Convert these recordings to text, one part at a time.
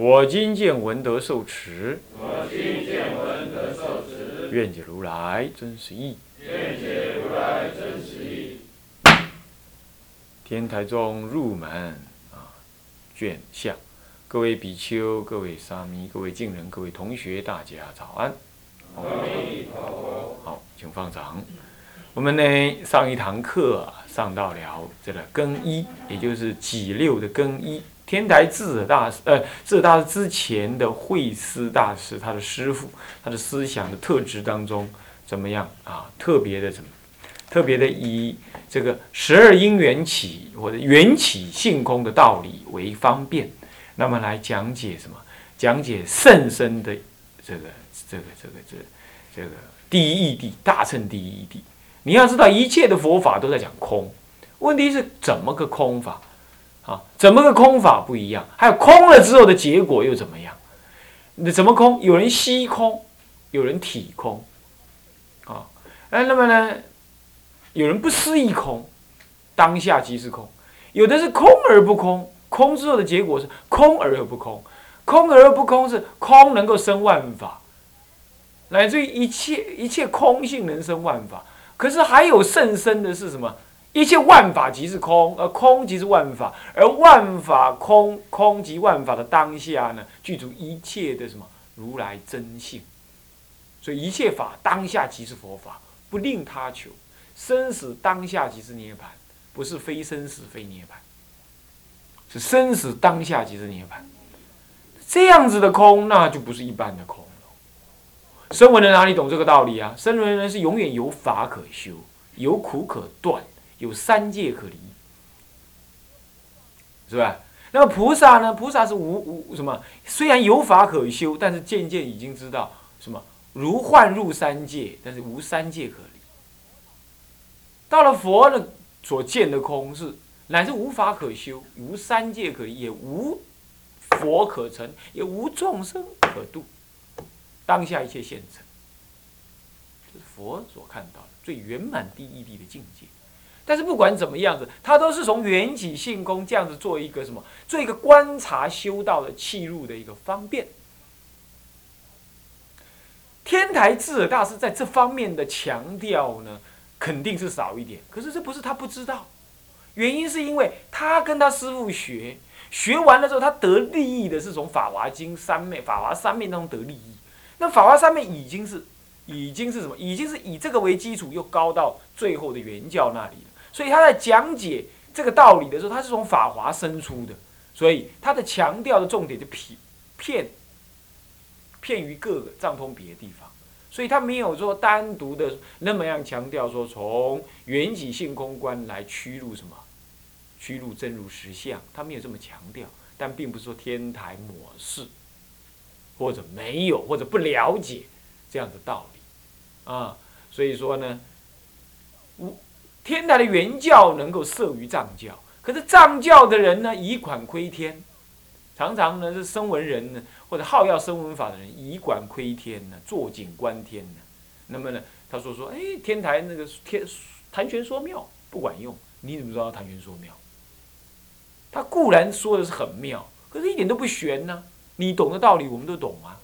我今见闻得受持，我今见闻得受持，愿解如来真实义。愿解如来真实义。天台宗入门啊，卷下，各位比丘、各位沙弥、各位敬人、各位同学，大家早安。阿弥陀佛。好，请放掌。我们呢上一堂课啊，上到了这个更衣，也就是己六的更一。天台智者大师，呃，智者大师之前的慧思大师，他的师傅，他的思想的特质当中怎么样啊？特别的怎么？特别的以这个十二因缘起或者缘起性空的道理为方便，那么来讲解什么？讲解甚深的这个这个这个这这个第一义谛，大乘第一义谛。你要知道，一切的佛法都在讲空，问题是怎么个空法？啊，怎么个空法不一样？还有空了之后的结果又怎么样？那怎么空？有人吸空，有人体空，啊，哎，那么呢，有人不思议空，当下即是空；有的是空而不空，空之后的结果是空而又不空，空而又不空是空能够生万法，乃至于一切一切空性能生万法。可是还有甚深的是什么？一切万法即是空，而空即是万法，而万法空，空即万法的当下呢，具足一切的什么如来真性。所以一切法当下即是佛法，不令他求。生死当下即是涅槃，不是非生死非涅槃，是生死当下即是涅槃。这样子的空，那就不是一般的空了。声闻人哪里懂这个道理啊？声闻人是永远有法可修，有苦可断。有三界可离，是吧？那么菩萨呢？菩萨是无无什么？虽然有法可修，但是渐渐已经知道什么？如幻入三界，但是无三界可离。到了佛的所见的空是乃是无法可修，无三界可离，也无佛可成，也无众生可度。当下一切现成，这是佛所看到的最圆满第一地的境界。但是不管怎么样子，他都是从缘起性空这样子做一个什么，做一个观察修道的契入的一个方便。天台智者大师在这方面的强调呢，肯定是少一点。可是这不是他不知道，原因是因为他跟他师父学，学完了之后，他得利益的是从《法华经》三昧、《法华三昧》当中得利益。那《法华三昧》已经是，已经是什么？已经是以这个为基础，又高到最后的原教那里了。所以他在讲解这个道理的时候，他是从法华生出的，所以他的强调的重点就偏偏偏于各个藏通别的地方，所以他没有说单独的那么样强调说从缘起性空观来驱入什么，驱入真如实相，他没有这么强调，但并不是说天台模式或者没有或者不了解这样的道理啊，所以说呢，无。天台的原教能够摄于藏教，可是藏教的人呢，以管窥天，常常呢是声闻人呢，或者好要声闻法的人，以管窥天呢，坐井观天呢。那么呢，他说说，哎，天台那个天谈玄说妙不管用，你怎么知道谈玄说妙？他固然说的是很妙，可是一点都不玄呢。你懂的道理我们都懂啊，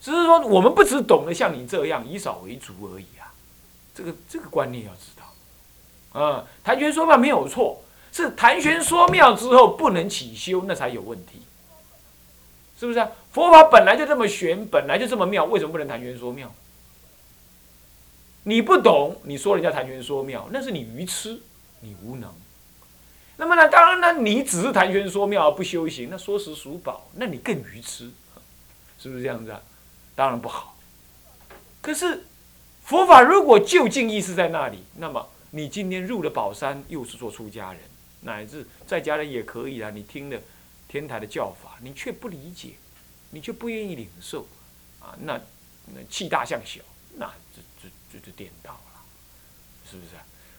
只是说我们不只懂得像你这样以少为足而已啊。这个这个观念要知道。嗯，谈玄说妙没有错，是谈玄说妙之后不能起修，那才有问题，是不是啊？佛法本来就这么玄，本来就这么妙，为什么不能谈玄说妙？你不懂，你说人家谈玄说妙，那是你愚痴，你无能。那么呢，当然呢，你只是谈玄说妙不修行，那说实属宝，那你更愚痴，是不是这样子啊？当然不好。可是佛法如果就近意识在那里，那么。你今天入了宝山，又是做出家人，乃至在家人也可以啊。你听了天台的教法，你却不理解，你却不愿意领受，啊，那那气大向小，那这这这就颠倒了，是不是？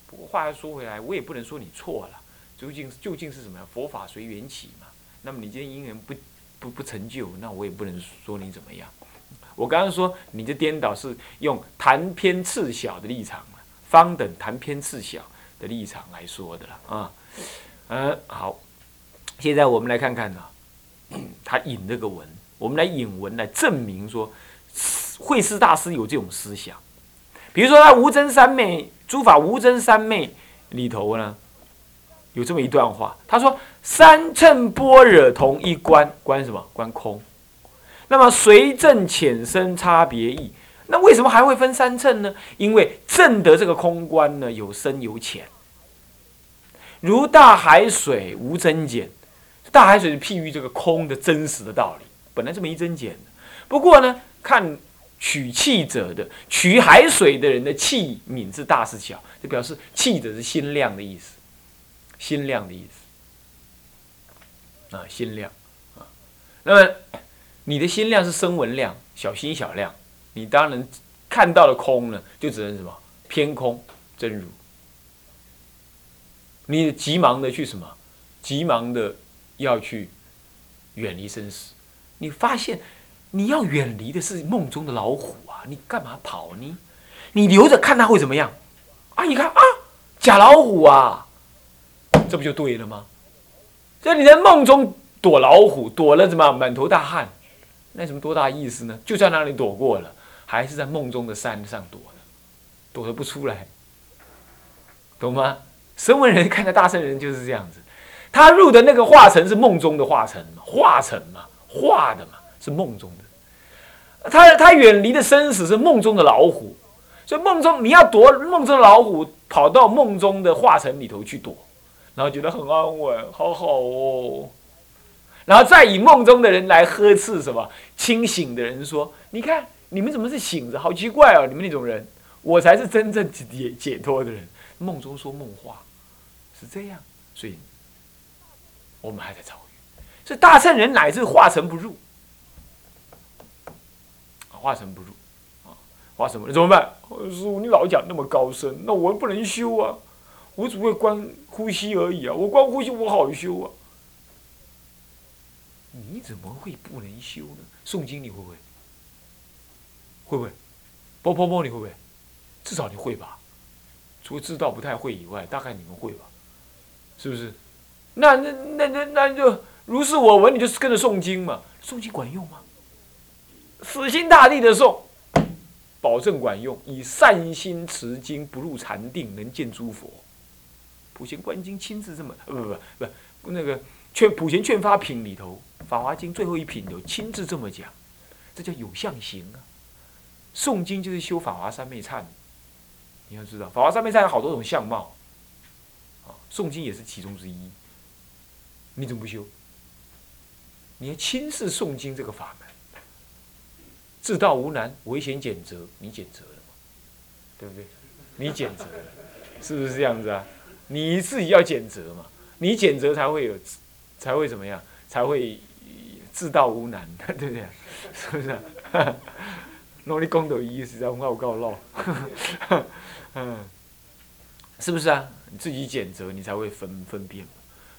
不过话又说回来，我也不能说你错了，究竟究竟是什么呀？佛法随缘起嘛。那么你今天因缘不不不成就，那我也不能说你怎么样。我刚刚说你这颠倒是用谈偏次小的立场方等谈偏次小的立场来说的了啊。嗯，好，现在我们来看看呢，他引这个文，我们来引文来证明说，慧师大师有这种思想。比如说他无真三昧诸法无真三昧里头呢，有这么一段话，他说三乘般若同一观，观什么？观空。那么随正浅深差别异，那为什么还会分三乘呢？因为正得这个空观呢，有深有浅。如大海水无增减，大海水是譬喻这个空的真实的道理，本来是没增减。不过呢，看取气者的取海水的人的气敏是大是小，就表示气者是心量的意思，心量的意思啊，心量啊。那么你的心量是声闻量，小心小量，你当然看到的空呢，就只能什么偏空真如。你急忙的去什么？急忙的要去远离生死。你发现你要远离的是梦中的老虎啊！你干嘛跑呢？你留着看他会怎么样？啊！你看啊，假老虎啊，这不就对了吗？在你在梦中躲老虎，躲了什么满头大汗？那什么多大意思呢？就在那里躲过了，还是在梦中的山上躲的，躲得不出来，懂吗？声闻人看到大圣人就是这样子，他入的那个化成是梦中的化成嘛，化成嘛，化的嘛，是梦中的。他他远离的生死是梦中的老虎，所以梦中你要躲梦中的老虎，跑到梦中的化成里头去躲，然后觉得很安稳，好好哦。然后再以梦中的人来呵斥什么清醒的人说：“你看你们怎么是醒着？好奇怪哦！你们那种人，我才是真正解解脱的人。梦中说梦话。”是这样，所以我们还在超越。所以大圣人乃至化成不入，化成不入啊，化成不入怎么办？师傅，你老讲那么高深，那我不能修啊，我只会观呼吸而已啊，我观呼吸我好修啊。你怎么会不能修呢？诵经你会不会？会不会？波波波你会不会？至少你会吧？除了知道不太会以外，大概你们会吧？是不是？那那那那那就如是我闻，你就跟着诵经嘛。诵经管用吗？死心塌地的诵，保证管用。以善心持经，不入禅定，能见诸佛。普贤观经亲自这么，不不不不，那个劝普贤劝发品里头，《法华经》最后一品有亲自这么讲，这叫有相行啊。诵经就是修法华三昧忏，你要知道，法华三昧忏有好多种相貌。啊诵经也是其中之一，你怎么不修？你要亲自诵经这个法门，自道无难，唯险减责，你减责了吗？对不对？你减责了，是不是这样子啊？你自己要减责嘛，你减责才会有，才会怎么样？才会自道无难，对不对？是不是？力功德意思，然后我告诉 嗯，是不是啊？你自己检责，你才会分分辨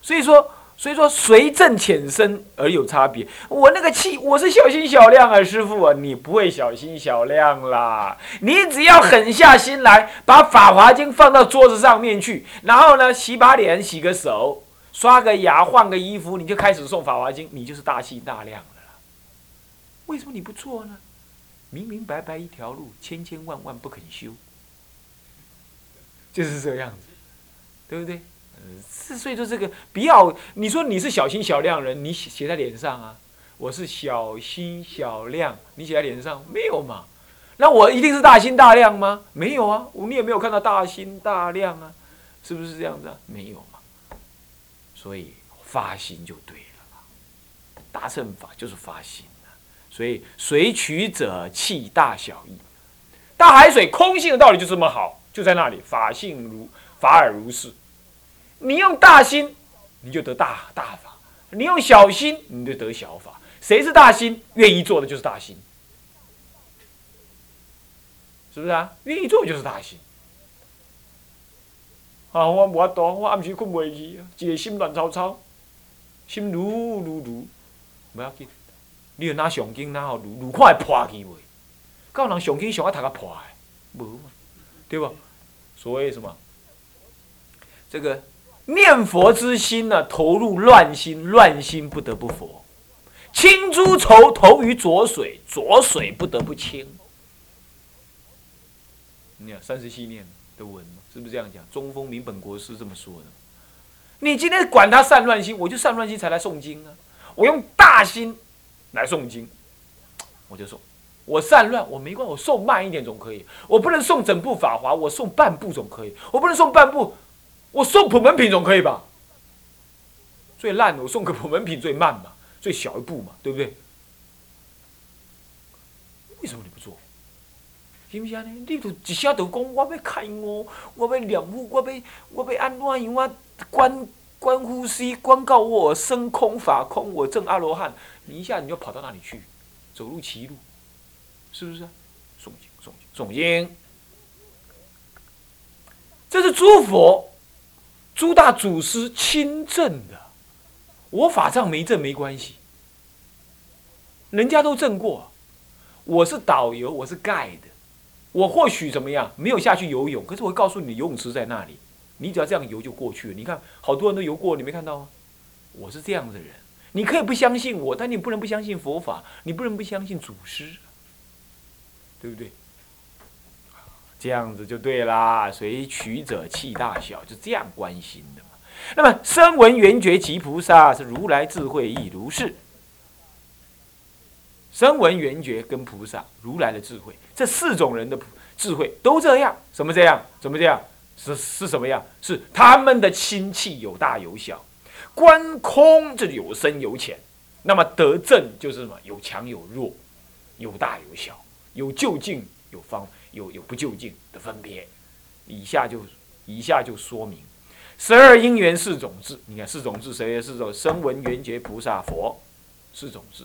所以说，所以说随正浅深而有差别。我那个气，我是小心小量啊，师傅啊，你不会小心小量啦。你只要狠下心来，把《法华经》放到桌子上面去，然后呢，洗把脸，洗个手，刷个牙，换个衣服，你就开始送《法华经》，你就是大气大量了。为什么你不做呢？明明白白一条路，千千万万不肯修，就是这个样子。对不对？四岁就这个，不要你说你是小心小量人，你写写在脸上啊。我是小心小量，你写在脸上没有嘛？那我一定是大心大量吗？没有啊，我你也没有看到大心大量啊，是不是这样子啊？没有嘛。所以发心就对了，大乘法就是发心。所以随取者气大小异，大海水空性的道理就这么好，就在那里，法性如法尔如是。你用大心，你就得大大法；你用小心，你就得小法。谁是大心？愿意做的就是大心。是不是啊？愿意做就是大心。啊，我无法度，我暗时困袂去，一个心乱糟糟，心如如如，不要紧。你有拿上经拿好如如看会破去袂？有人上经上爱读甲破的，无嘛，对不？所谓什么？这个念佛之心呢，投入乱心，乱心不得不佛。清诸愁投于浊水，浊水不得不清。你看三十七念的文。是不是这样讲？中风明本国师这么说的。你今天管他善乱心，我就善乱心才来诵经啊！我用大心来诵经，我就诵。我散乱，我没关系，我诵慢一点总可以。我不能诵整部法华，我诵半部总可以。我不能诵半部，我诵普门品总可以吧？最烂的，我送个普门品最慢嘛，最小一步嘛，对不对？为什么你不做？是毋是安尼？你都一下就讲，我要开悟，我要念佛，我要我要安怎样啊？观观呼吸，观告我生空法空，我证阿罗汉。你一下你就跑到那里去，走入歧路，是不是？诵经，诵经，诵经。这是诸佛、诸大祖师亲证的，我法藏没证没关系，人家都证过，我是导游，我是盖的。我或许怎么样没有下去游泳，可是我会告诉你游泳池在那里，你只要这样游就过去了。你看好多人都游过，你没看到吗？我是这样的人，你可以不相信我，但你不能不相信佛法，你不能不相信祖师，对不对？这样子就对啦。随取者气大小，就这样关心的嘛。那么声闻缘觉及菩萨是如来智慧亦如是。声闻缘觉跟菩萨如来的智慧，这四种人的智慧都这样，什么这样？怎么这样？是是什么样？是他们的亲戚有大有小，观空这有深有浅，那么得正就是什么？有强有弱，有大有小，有就近有方，有有不就近的分别。以下就以下就说明十二因缘四种智。你看四种智谁？四种声闻缘觉菩萨佛四种智。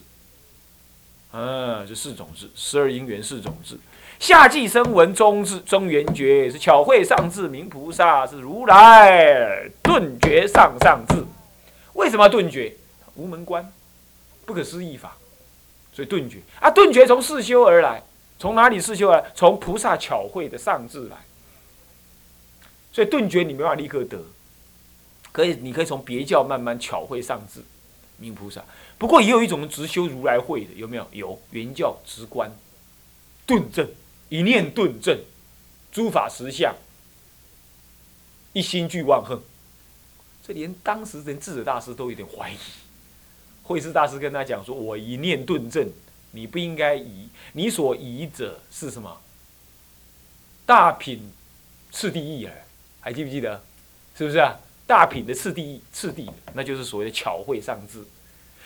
嗯，这四种智，十二因缘四种智，下济声闻中智，中缘觉是巧慧上智，明菩萨是如来顿觉上上智。为什么顿觉？无门关，不可思议法，所以顿觉啊，顿觉从四修而来，从哪里四修而来？从菩萨巧慧的上智来。所以顿觉你没办法立刻得，可以，你可以从别教慢慢巧慧上智，明菩萨。不过也有一种直修如来会的，有没有？有原教直观，顿正，一念顿正，诸法实相，一心俱忘恨。这连当时连智者大师都有点怀疑。慧师大师跟他讲说：“我一念顿证，你不应该疑，你所疑者是什么？大品次第义耳，还记不记得？是不是啊？大品的次第义，次第，那就是所谓的巧慧上智。”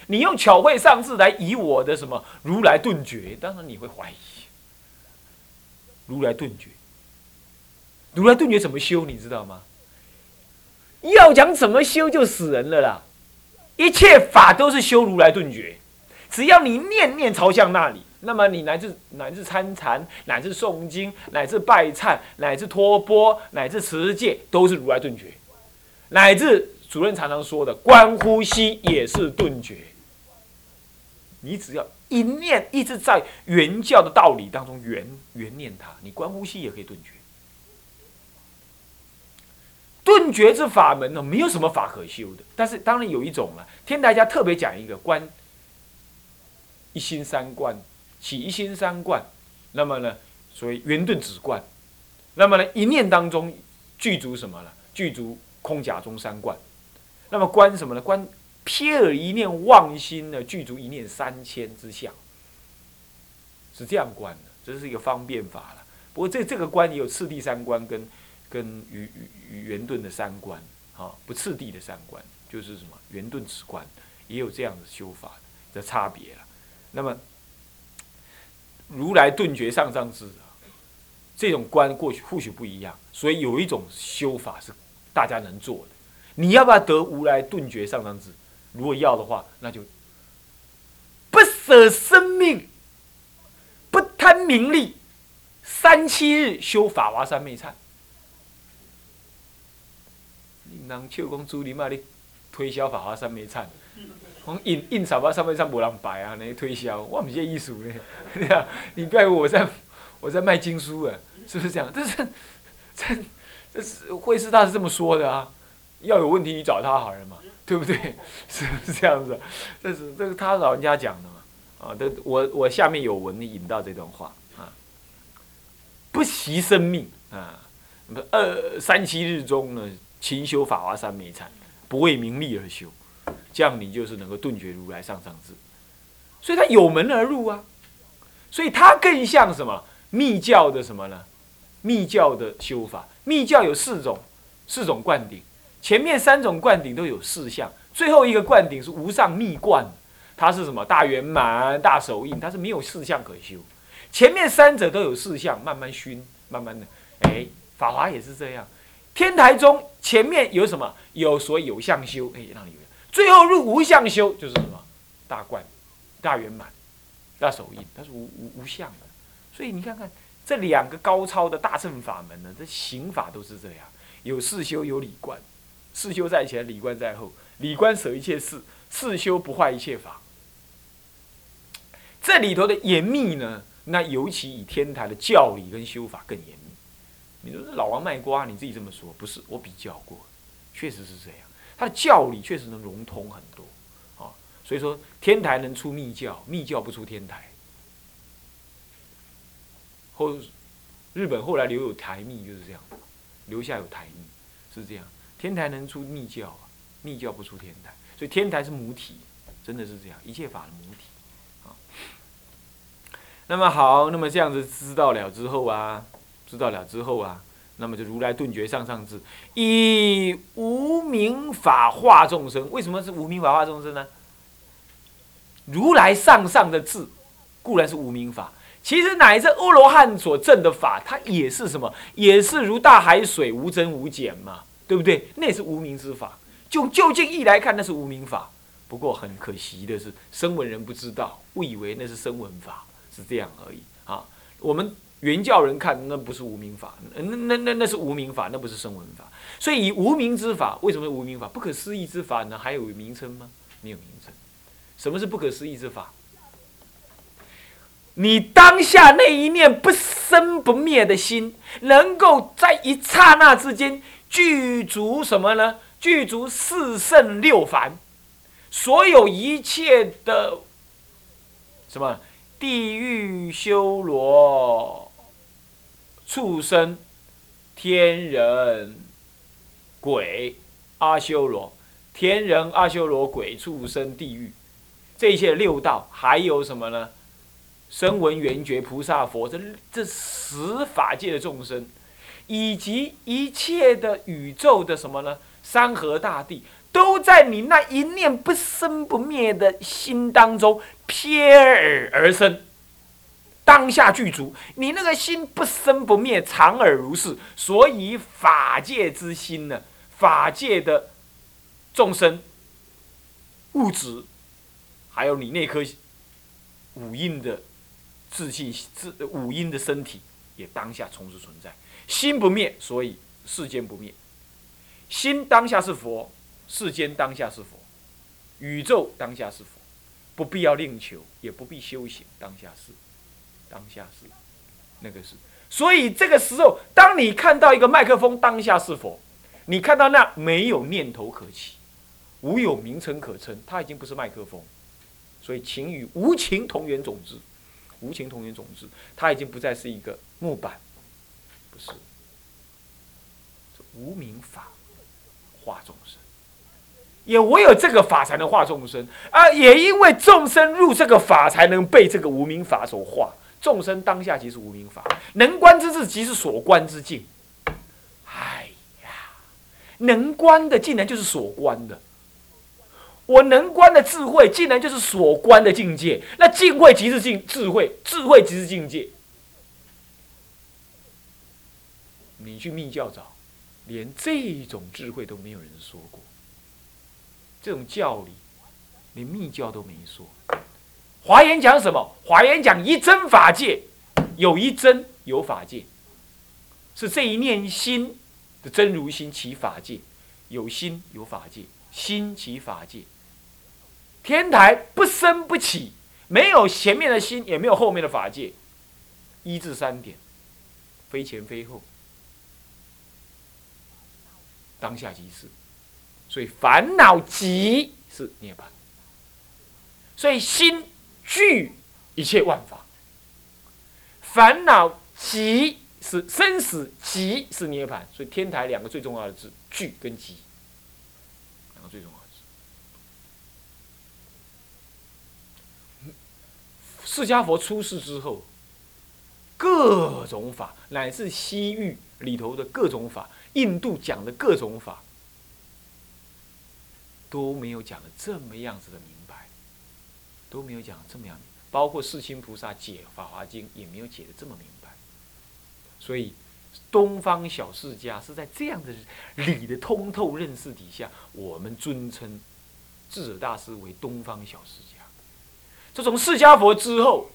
你用巧慧上智来以我的什么如来顿觉，当然你会怀疑。如来顿觉，如来顿觉怎么修？你知道吗？要讲怎么修就死人了啦！一切法都是修如来顿觉，只要你念念朝向那里，那么你乃至乃至参禅，乃至诵经，乃至拜忏，乃至托钵，乃至持戒，都是如来顿觉。乃至主任常常说的观呼吸也是顿觉。你只要一念一直在原教的道理当中原原念它，你观呼吸也可以顿觉。顿觉之法门呢，没有什么法可修的。但是当然有一种了，天台家特别讲一个观一心三观，起一心三观，那么呢，所谓圆顿止观，那么呢一念当中具足什么呢？具足空假中三观，那么观什么呢？观。瞥尔一念妄心呢，具足一念三千之相，是这样观的，这是一个方便法了。不过这这个观也有次第三观跟跟与与圆顿的三观，啊，不次第的三观，就是什么圆顿止观，也有这样的修法的差别了。那么如来顿觉上上智，这种观过去或许不一样，所以有一种修法是大家能做的。你要不要得如来顿觉上上智？如果要的话，那就不舍生命，不贪名利，三七日修法华三昧忏。你人笑讲朱林啊，你推销法华三昧忏，讲印印法华三昧忏无人摆啊，你推销，我唔是这意思呢。对啊，你不要以为我在 我在卖经书啊，是不是这样？但是这这是惠师大是这么说的啊。要有问题你找他好人嘛，对不对？是不是这样子？这是这是他老人家讲的嘛。啊，这我我下面有文引到这段话啊，不惜生命啊，二三七日中呢，勤修法华三昧禅，不为名利而修，这样你就是能够顿觉如来上上智。所以他有门而入啊，所以他更像什么密教的什么呢？密教的修法，密教有四种四种灌顶。前面三种灌顶都有四项，最后一个灌顶是无上密灌，它是什么大圆满、大手印，它是没有四项可修。前面三者都有四项，慢慢熏，慢慢的，哎，法华也是这样。天台中前面有什么？有所有相修，哎，让你最后入无相修，就是什么大观、大圆满、大手印，它是无无无相的。所以你看看这两个高超的大乘法门呢，这行法都是这样，有四修，有理观。四修在前，理观在后。理观舍一切事，四修不坏一切法。这里头的严密呢，那尤其以天台的教理跟修法更严密。你说老王卖瓜，你自己这么说，不是？我比较过，确实是这样。他的教理确实能融通很多啊。所以说，天台能出密教，密教不出天台。后日本后来留有台密就是这样，留下有台密是这样。天台能出密教，密教不出天台，所以天台是母体，真的是这样，一切法的母体啊。那么好，那么这样子知道了之后啊，知道了之后啊，那么就如来顿觉上上智，以无名法化众生。为什么是无名法化众生呢？如来上上的智，固然是无名法，其实乃至阿罗汉所证的法，它也是什么？也是如大海水，无增无减嘛。对不对？那也是无名之法。就就近义来看，那是无名法。不过很可惜的是，声闻人不知道，误以为那是声闻法，是这样而已啊。我们原教人看，那不是无名法，那那那那是无名法，那不是声闻法。所以以无名之法，为什么无名法？不可思议之法呢？还有名称吗？没有名称。什么是不可思议之法？你当下那一念不生不灭的心，能够在一刹那之间。具足什么呢？具足四圣六凡，所有一切的什么地狱修罗、畜生、天人、鬼、阿修罗、天人、阿修罗、鬼、畜生、地狱，这些六道，还有什么呢？声闻缘觉菩萨佛，这这十法界的众生。以及一切的宇宙的什么呢？山河大地都在你那一念不生不灭的心当中瞥耳而生，当下具足。你那个心不生不灭，常而如是。所以法界之心呢，法界的众生、物质，还有你那颗五阴的自信、自五阴的身体，也当下同时存在。心不灭，所以世间不灭。心当下是佛，世间当下是佛，宇宙当下是佛，不必要另求，也不必修行，当下是，当下是，那个是。所以这个时候，当你看到一个麦克风，当下是佛，你看到那没有念头可起，无有名称可称，它已经不是麦克风。所以情与无情同源种子，无情同源种子，它已经不再是一个木板。不是，无名法化众生，也唯有这个法才能化众生啊！也因为众生入这个法，才能被这个无名法所化。众生当下即是无名法，能观之智即是所观之境。哎呀，能观的竟然就是所观的，我能观的智慧竟然就是所观的境界。那境慧即是境智慧，智慧即是境界。你去密教找，连这种智慧都没有人说过。这种教理，连密教都没说。华严讲什么？华严讲一真法界，有一真有法界，是这一念心的真如心起法界，有心有法界，心起法界。天台不生不起，没有前面的心，也没有后面的法界，一至三点，非前非后，当下即是，所以烦恼即是涅槃，所以心具一切万法，烦恼即是生死即是涅槃，所以天台两个最重要的字具跟即，两个最重要。释迦佛出世之后，各种法，乃至西域里头的各种法，印度讲的各种法，都没有讲的这么样子的明，都没有讲这么样，包括世亲菩萨解《法华经》也没有解的这么明白。所以，东方小释迦是在这样的理的通透认识底下，我们尊称智者大师为东方小释迦。这从释迦佛之后，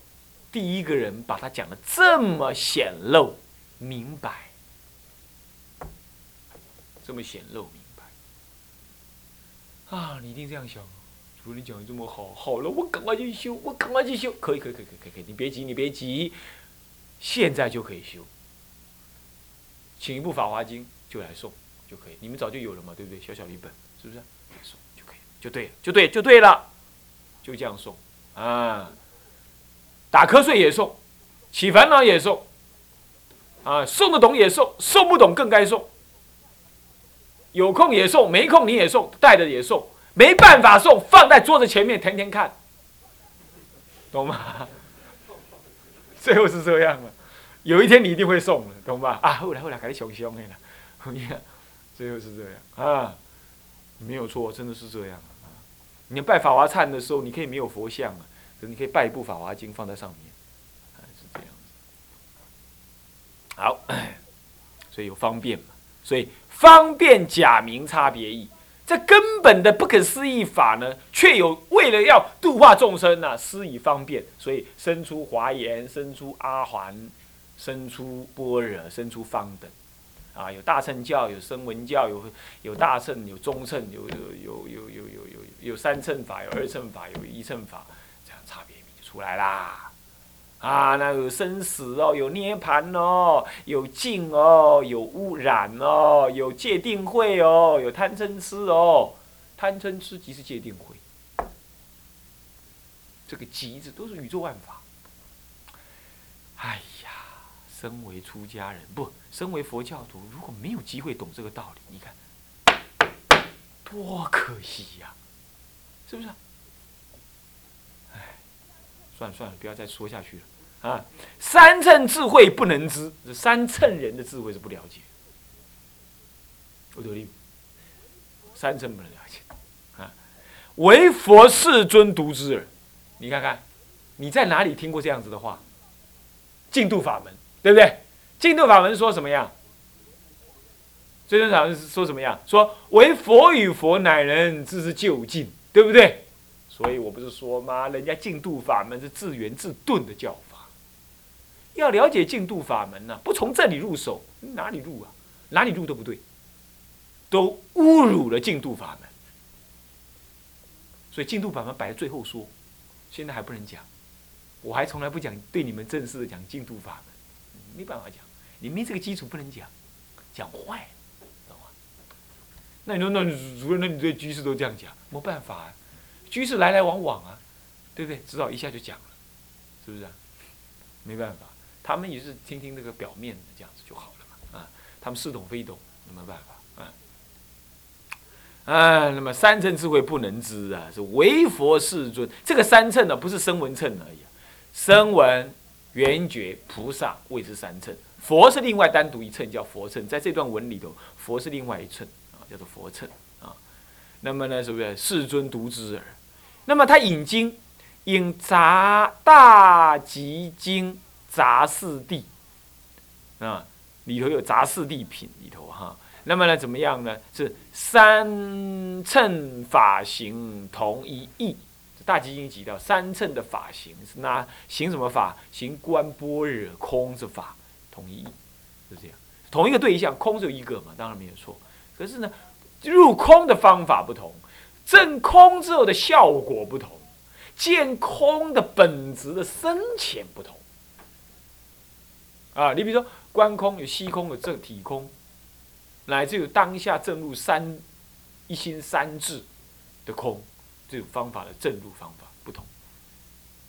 第一个人把他讲的这么显露明白，这么显露明白啊！你一定这样想，主任讲的这么好，好了，我赶快去修，我赶快去修，可以，可以，可以，可以，可以，你别急，你别急，现在就可以修，请一部《法华经》就来送就可以，你们早就有了嘛，对不对？小小一本，是不是？送就可以，就对了，就对，就对了，就这样送。啊，打瞌睡也送，起烦恼也送，啊，送得懂也送，送不懂更该送。有空也送，没空你也送，带着也送，没办法送，放在桌子前面天天看，懂吗？最后是这样了，有一天你一定会送的，懂吧？啊，后来后来改的凶凶的了，最后是这样啊，没有错，真的是这样。你拜法华忏的时候，你可以没有佛像啊，可你可以拜一部法华经放在上面，是这样子。好，所以有方便嘛，所以方便假名差别义，这根本的不可思议法呢，却有为了要度化众生啊，施以方便，所以生出华严，生出阿含，生出般若，生出方等。啊，有大乘教，有声闻教，有有大乘，有中乘，有有有有有有有有三乘法，有二乘法，有一乘法，这样差别就出来啦。啊，那有生死哦，有涅盘哦，有净哦，有污染哦，有界定会哦，有贪嗔痴哦，贪嗔痴即是界定会。这个“极”字都是宇宙万法。哎呀，身为出家人不？身为佛教徒，如果没有机会懂这个道理，你看多可惜呀，是不是？哎，算了算了，不要再说下去了啊！三乘智慧不能知，三乘人的智慧是不了解。我得力，三乘不能了解啊！唯佛世尊独知耳。你看看，你在哪里听过这样子的话？净土法门，对不对？净土法门说什么样？最正常是说什么样？说为佛与佛乃人自是究竟，对不对？所以我不是说吗？人家净土法门是自圆自顿的教。要了解净土法门呢，不从这里入手，哪里入啊？哪里入都不对，都侮辱了净土法门。所以净土法门摆在最后说，现在还不能讲。我还从来不讲对你们正式的讲净土法门。没办法讲，你没这个基础不能讲，讲坏，懂吗？那你说，那主任，那你对居士都这样讲，没办法啊，居士来来往往啊，对不对？知道一下就讲了，是不是啊？没办法，他们也是听听这个表面的这样子就好了嘛，啊，他们似懂非懂，没办法，啊，啊，那么三乘智慧不能知啊，是唯佛世尊。这个三乘呢，不是声闻乘而已，声闻。圆觉菩萨谓之三乘，佛是另外单独一乘，叫佛乘。在这段文里头，佛是另外一乘啊，叫做佛乘啊。那么呢，是不是世尊独知耳？那么他引经，引杂大集经杂四地啊，里头有杂四地品里头哈。那么呢，怎么样呢？是三乘法行同一义，大基经提到三乘的法行是拿行什么法？行观般若空之法，同一是这样。同一个对象，空只有一个嘛，当然没有错。可是呢，入空的方法不同，证空之后的效果不同，见空的本质的深浅不同。啊，你比如说观空有虚空有正体空，乃至有当下正入三一心三智的空，这种方法的正入方法不同。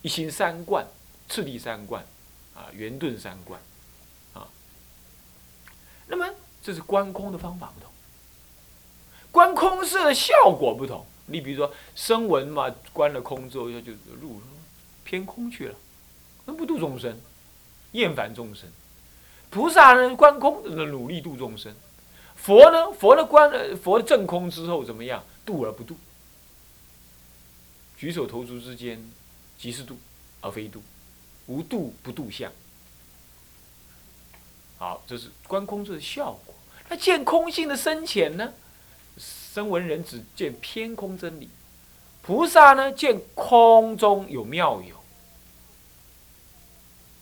一心三观、次第三观啊，圆顿三观啊。那么这是观空的方法不同，观空色的效果不同。你比如说声闻嘛，观了空之后，它就入偏空去了，那不度众生。厌烦众生，菩萨呢观空的努力度众生，佛呢佛的观佛的正空之后怎么样度而不度，举手投足之间即是度而非度，无度不度相。好，这是观空之的效果。那见空性的深浅呢？声闻人只见偏空真理，菩萨呢见空中有妙有。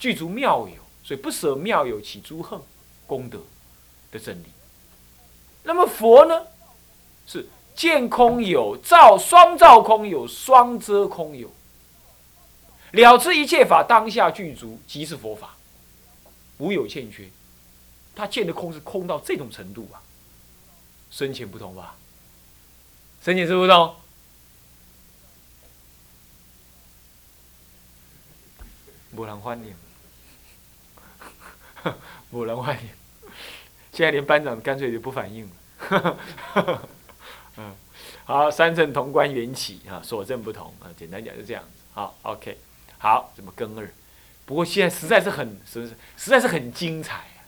具足妙有，所以不舍妙有起诸横功德的真理。那么佛呢，是见空有，照双照空有，双遮空有，了知一切法当下具足，即是佛法，无有欠缺。他见的空是空到这种程度啊，深浅不同吧？深浅是不同。无人欢迎。无人欢迎，现在连班长干脆就不反应了。嗯，好，三正同观缘起啊，所证不同啊，简单讲就这样子。好，OK，好，怎么更二？不过现在实在是很，实实在是很精彩啊，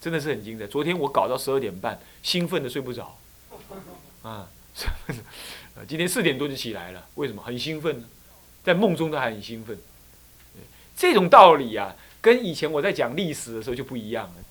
真的是很精彩。昨天我搞到十二点半，兴奋的睡不着。啊，今天四点多就起来了，为什么？很兴奋呢，在梦中都还很兴奋。这种道理啊。跟以前我在讲历史的时候就不一样了。